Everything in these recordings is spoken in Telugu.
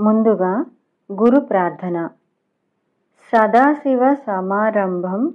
ముందుగా గురు ప్రార్థన. సదాశివ సమారంభం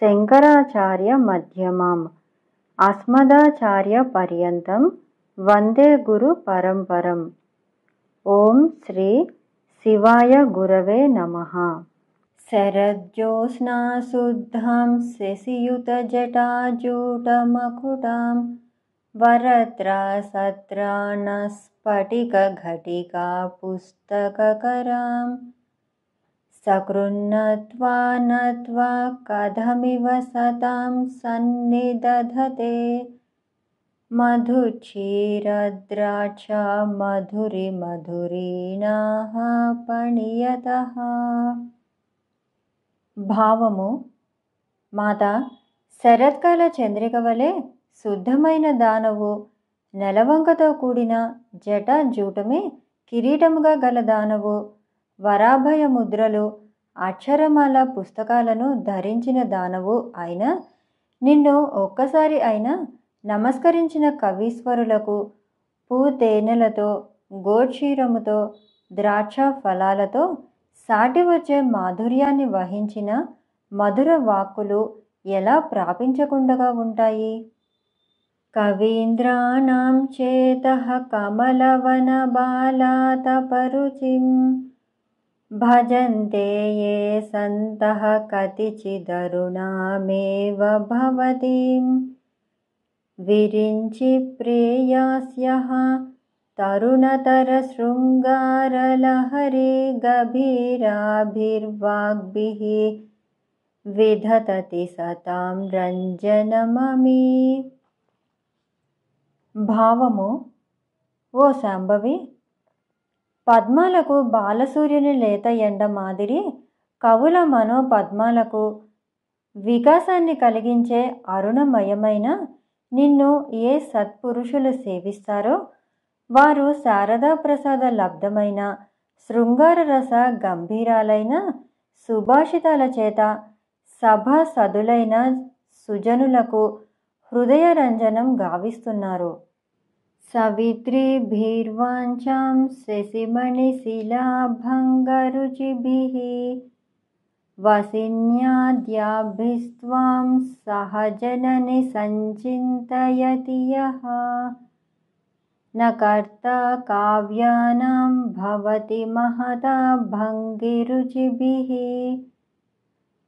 శంకరాచార్య మధ్యమాం. అస్మదాచార్య పర్యంతం వందే గురు పరంపరం. ఓం శ్రీ శివాయ గురవే నమ. శరజ్యోత్స్నాశుద్ధాం శశియుతజటాజూటమకుటాం వరత్రా సత్రాణస్ पुस्तककरां सकृन्नत्वा नत्वा कथमिव सतां सन्निदधते मधुक्षीरद्राक्षा మధురిమధురీణాः పణియతః భావము మాత శరత్కాల చంద్రిక వలె శుద్ధమైన దానవు నెలవంకతో కూడిన జట జూటమే కిరీటముగా గల దానవు. వరాభయ ముద్రలు అక్షరమాల పుస్తకాలను ధరించిన దానవు అయినా నిన్ను ఒక్కసారి అయినా నమస్కరించిన కవీశ్వరులకు పూతేనెలతో గోక్షీరముతో ద్రాక్ష ఫలాలతో సాటి వచ్చే మాధుర్యాన్ని వహించిన మధుర వాక్కులు ఎలా ప్రాపించకుండగా ఉంటాయి? कवीन्द्राणां चेतः कमलवनबालातपरुचिं भजन्ते ये सन्तः कतिचिदरुणामेव भवतीं। विरिञ्चिप्रेयास्यः तरुणतरशृङ्गारलहरे गभीराभिर्वाग्भिः विधतति सतां रञ्जनममी। భావము. ఓ శాంభవి పద్మాలకు బాలసూర్యుని లేత ఎండ మాదిరి కవుల మనో పద్మాలకు వికాసాన్ని కలిగించే అరుణమయమైన నిన్ను ఏ సత్పురుషులు సేవిస్తారో వారు శారదా ప్రసాద లబ్ధమైన శృంగార రస గంభీరాలైన సుభాషితాల చేత సభా సదులైన సుజనులకు హృదయ రంజనం గావిస్తున్నారు సవిత్రీభిర్వాంఛాం శశిమణిశిలాభంగరుచిభిः వసిన్యాద్యాభిస్త్వాం సహజనని సంచింతయతి యः न कर्ता काव्यानां भवति महता भङ्गिरुचिभिः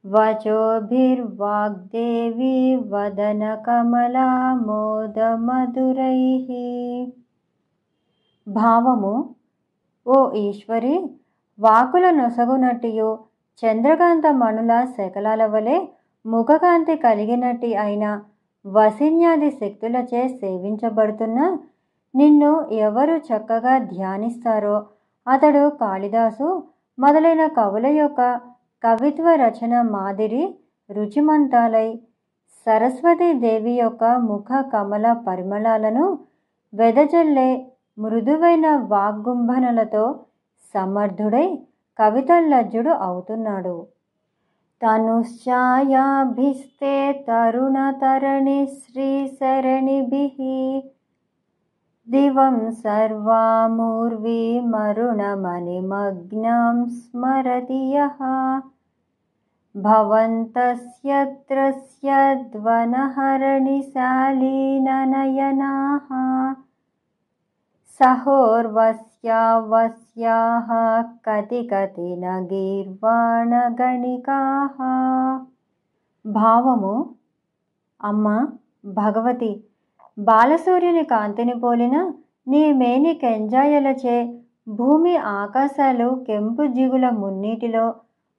వచోభిర్వాగ్దేవి మోద మోదమధురైః భావము ఓ ఈశ్వరి వాకుల నొసగునట్టియు చంద్రకాంత మణుల శకలాల వలె ముఖకాంతి కలిగినట్టి అయిన వసిన్యాది శక్తులచే సేవించబడుతున్న నిన్ను ఎవరు చక్కగా ధ్యానిస్తారో అతడు కాళిదాసు మొదలైన కవుల యొక్క కవిత్వ రచన మాదిరి రుచిమంతాలై సరస్వతీదేవి యొక్క ముఖ కమల పరిమళాలను వెదజల్లే మృదువైన వాగ్గుంభనలతో సమర్థుడై కవితల్లజ్జుడు అవుతున్నాడు. తనుశ్చాయాభిస్తే తరుణతరణి శ్రీశరణిభిः దివం సర్వామూర్వీమరుణమణిమగ్నాం స్మరతి యः భవంతస్యత్రస్యద్వనహరణిశాలీననయనాः సహోర్వస్యావస్యాः కతి కతి నగీర్వాణగణికాः భావము అమ్మ భగవతి బాలసూర్యుని కాంతిని పోలిన నీ మేని కెంజాయలచే భూమి ఆకాశాలు కెంపు జిగుల మున్నీటిలో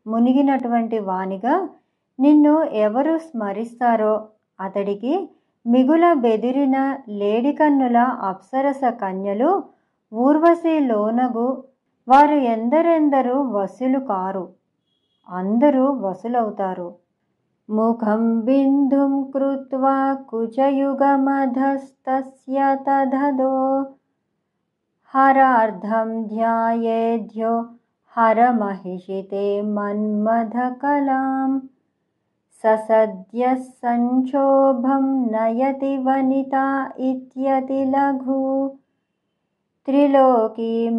మునిగినటువంటి వానిగా నిన్ను ఎవరు స్మరిస్తారో అతడికి మిగుల బెదిరిన లేడికన్నుల అప్సరస కన్యలు ఊర్వశి లోనగు వారు ఎందరెందరూ వసులు కారు అందరూ వసులవుతారు मुखं बिन्दुं कृत्वा कुचयुगमधस्तस्य तदधो। हरार्धं ध्यायेध्यो हरमहिषिते मन्मथकलां ससद्यः सङ्क्षोभं नयति वनिता इत्यतिलघु त्रिलोकीमप्यासु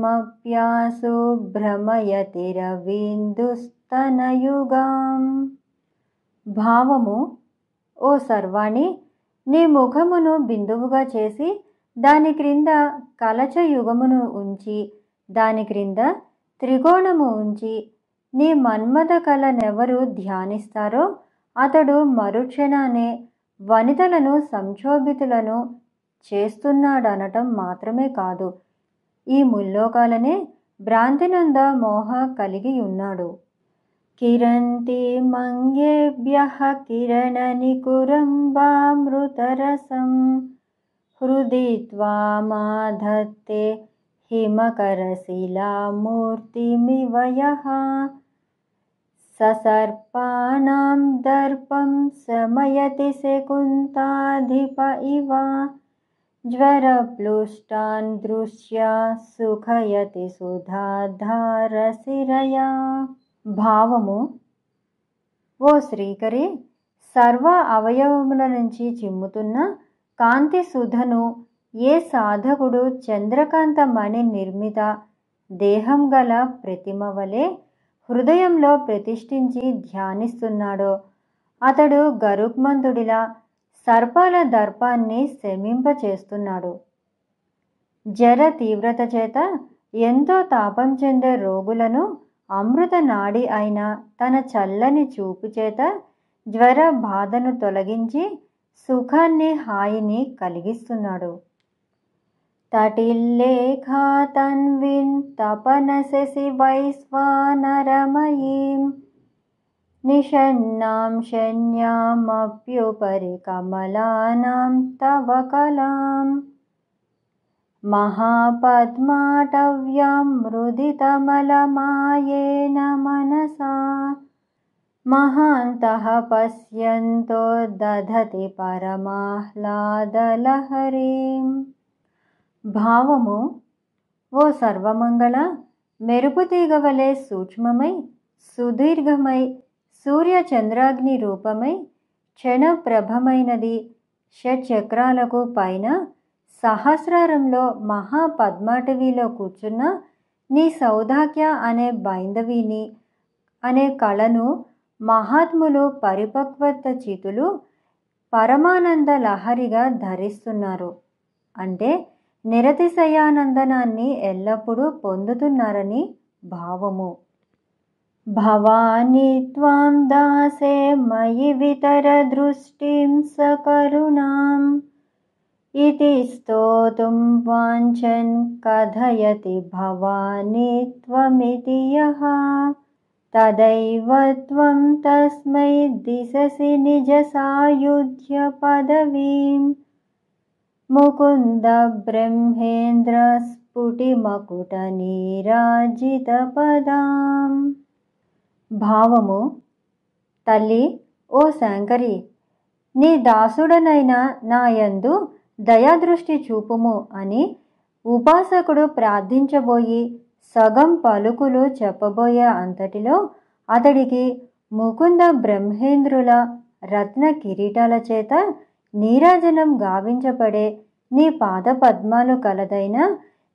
भ्रमयति रवीन्दुस्तनयुगा భావము ఓ సర్వాణి నీ ముఖమును బిందువుగా చేసి దాని క్రింద కలచ యుగమును ఉంచి దాని క్రింద త్రికోణము ఉంచి నీ మన్మథ కళనెవరు ధ్యానిస్తారో అతడు మరుక్షణానే వనితలను సంక్షోభితులను చేస్తున్నాడనటం మాత్రమే కాదు. ఈ ముల్లోకాలనే భ్రాంతినంద మోహ కలిగి ఉన్నాడు. किरन्ति मङ्गेभ्यः किरणनिकुरम्बामृतरसं हृदि त्वामाधत्ते हिमकरशिलामूर्तिमिव यः। ससर्पाणां दर्पं शमयति शकुन्ताधिप इव। ज्वरप्लुष्टान् दृश्या सुखयति सुधाधारशिरया। భావము. ఓ శ్రీకరి సర్వ అవయవముల నుంచి చిమ్ముతున్న కాంతి సుధను ఏ సాధకుడు చంద్రకాంత మణి నిర్మిత దేహం గల ప్రతిమ వలె హృదయంలో ప్రతిష్ఠించి ధ్యానిస్తున్నాడో అతడు గరుక్మంతుడిలా సర్పాల దర్పాన్ని శమింపచేస్తున్నాడు. జర తీవ్రత చేత ఎంతో తాపం చెందే రోగులను అమృత నాడి అయిన తన చల్లని చూపు చేత జ్వర బాధను తొలగించి సుఖాన్ని హాయిని కలిగిస్తున్నాడు. తటిల్లేఖా తన్విన్ తపనశసి వైశ్వానరమయీం. నిషన్నాం శన్యామప్యుపరి కమలానాం తవ కలాం. మహాపద్మాటవ్యాం మృదితమలమాయేన మనసా మహాంతః పశ్యంతో దధతి పరమాహ్లాదలహరీం. భావము ఓ సర్వమంగళ మెరుపు తీగవలే సూక్ష్మమై సుదీర్ఘమై సూర్య చంద్రాగ్ని రూపమై క్షణప్రభమైనది షట్చక్రాలకు పైన సహస్రారంలో మహాపద్మాటవిలో కూర్చున్న నీ సౌధాక్య అనే బైందవిని అనే కళను మహాత్ములు పరిపక్వత చితులు పరమానంద లహరిగా ధరిస్తున్నారు. అంటే నిరతిశయానందనాన్ని ఎల్లప్పుడూ పొందుతున్నారని భావము. భవాని త్వాం దాసే మయి వితర దృష్టిం సకరుణాం ఇతి స్తోతుం వాంఛన్ కథయతి భవాని త్వమితి యః తదైవ త్వం తస్మై దిశసి నిజ సాయుధ్య పదవీం ముకుంద బ్రహ్మేంద్ర స్ఫుటిమకుట నీరాజిత పదాం భావము తల్లి ఓ శంకరి నీ దాసుడనైన నాయందు దయాదృష్టి చూపుము అని ఉపాసకుడు ప్రార్థించబోయి సగం పలుకులు చెప్పబోయే అంతటిలో అతడికి ముకుంద బ్రహ్మేంద్రుల రత్న కిరీటాల చేత నీరాజనం గావించబడే నీ పాద పద్మాలు కలదైన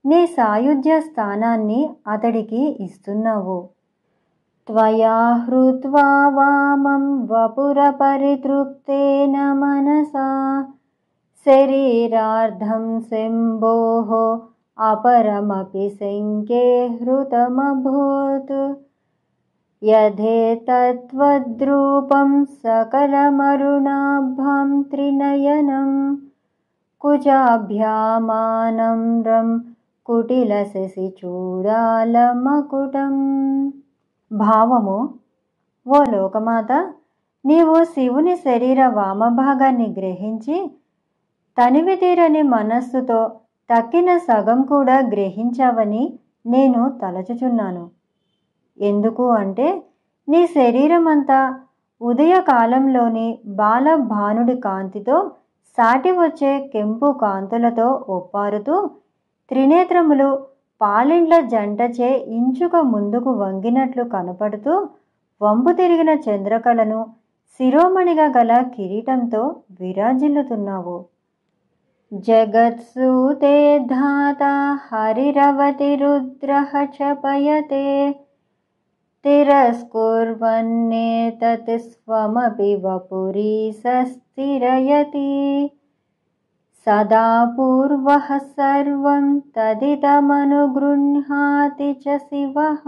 నీ సాయుధ్య స్థానాన్ని అతడికి ఇస్తున్నావు. త్వయా హృత్వా వామం వపుర పరితృప్తేన మనసా శరీరార్ధం శంభోः अपरमपि शङ्के हृतमभूत् यथेतत्त्वद्रूपं सकलमरुणाभं त्रिनयनं कुजाभ्यामानम्रं కుటిలశసి చూడాలమకుటం భావము ఓ లోకమాత నీవు శివుని శరీర వామభాగాన్ని గ్రహించి తనివి తీరని మనస్సుతో తక్కిన సగం కూడా గ్రహించావని నేను తలచుచున్నాను. ఎందుకు అంటే నీ శరీరం అంతా ఉదయకాలంలోని బాల భానుడి కాంతితో సాటి వచ్చే కెంపు కాంతులతో ఒప్పారుతూ త్రినేత్రములు పాలిండ్ల జంటచే ఇంచుక ముందుకు వంగినట్లు కనపడుతూ వంపు తిరిగిన చంద్రకళను శిరోమణిగా గల కిరీటంతో విరాజిల్లుతున్నావు. जगत्सूते धाता हरिरवतिरुद्रः क्षपयते तिरस्कुर्वन्नेतत् स्वमपि वपुरीसस्थिरयति सदा पूर्वः सर्वं तदिदमनुगृह्णाति च शिवः।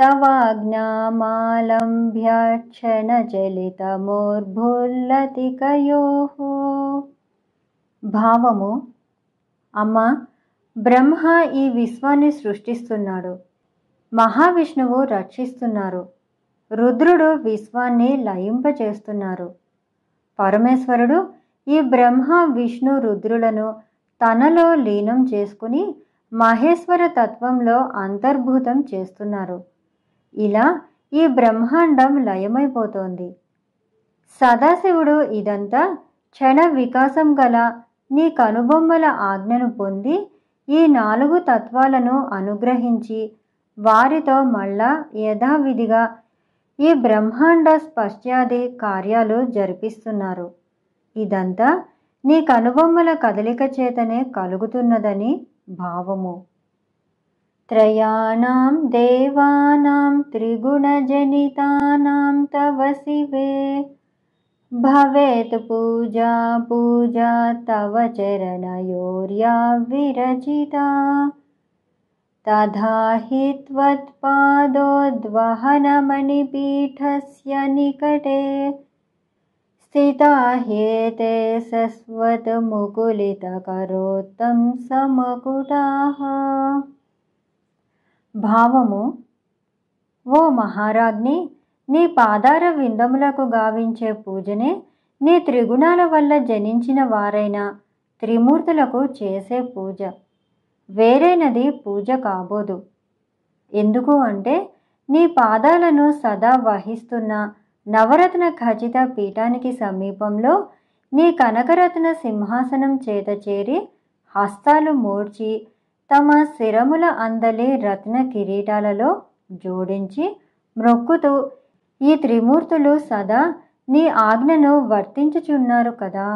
तवाज्ञामालम्भ्य क्षणचलितमोर्भुల్లतिकयोः భావము అమ్మ బ్రహ్మ ఈ విశ్వాన్ని సృష్టిస్తున్నాడు. మహావిష్ణువు రక్షిస్తున్నారు. రుద్రుడు విశ్వాన్ని లయింపచేస్తున్నారు పరమేశ్వరుడు ఈ బ్రహ్మ విష్ణు రుద్రులను తనలో లీనం చేసుకుని మహేశ్వర తత్వంలో అంతర్భూతం చేస్తున్నారు. ఇలా ఈ బ్రహ్మాండం లయమైపోతోంది. సదాశివుడు ఇదంతా క్షణ వికాసం గల నీ కనుబొమ్మల ఆజ్ఞను పొంది ఈ నాలుగు తత్వాలను అనుగ్రహించి వారితో మళ్ళా యథావిధిగా ఈ బ్రహ్మాండ స్పష్ట్యాది కార్యాలు జరిపిస్తున్నారు. ఇదంతా నీ కనుబొమ్మల కదలిక చేతనే కలుగుతున్నదని భావము. త్రయాణం దేవానాం త్రిగుణజనితానాం తవ శివే భవేత్ పూజా పూజా తవ చరణయోర్యా విరచితా తథా హి त्वत्पादोद्वहनमणिपीठस्य निकटे स्थिता ह्येते సస్వతముకులితకరోత్తం సమకుటాః భావము ఓ మహారాజ్ని నీ పాదార విందములకు గావించే పూజనే నీ త్రిగుణాల వల్ల జనించిన వారైన త్రిమూర్తులకు చేసే పూజ. వేరైనది పూజ కాబోదు. ఎందుకు అంటే నీ పాదాలను సదా వహిస్తున్న నవరత్న ఖచ్చిత పీఠానికి సమీపంలో నీ కనకరత్న సింహాసనం చేత చేరి హస్తాలు మూడ్చి తమ శిరముల అందలి రత్న కిరీటాలలో జోడించి మ్రొక్కుతూ ఈ త్రిమూర్తులు సదా నీ ఆజ్ఞను వర్తించుచున్నారు కదా.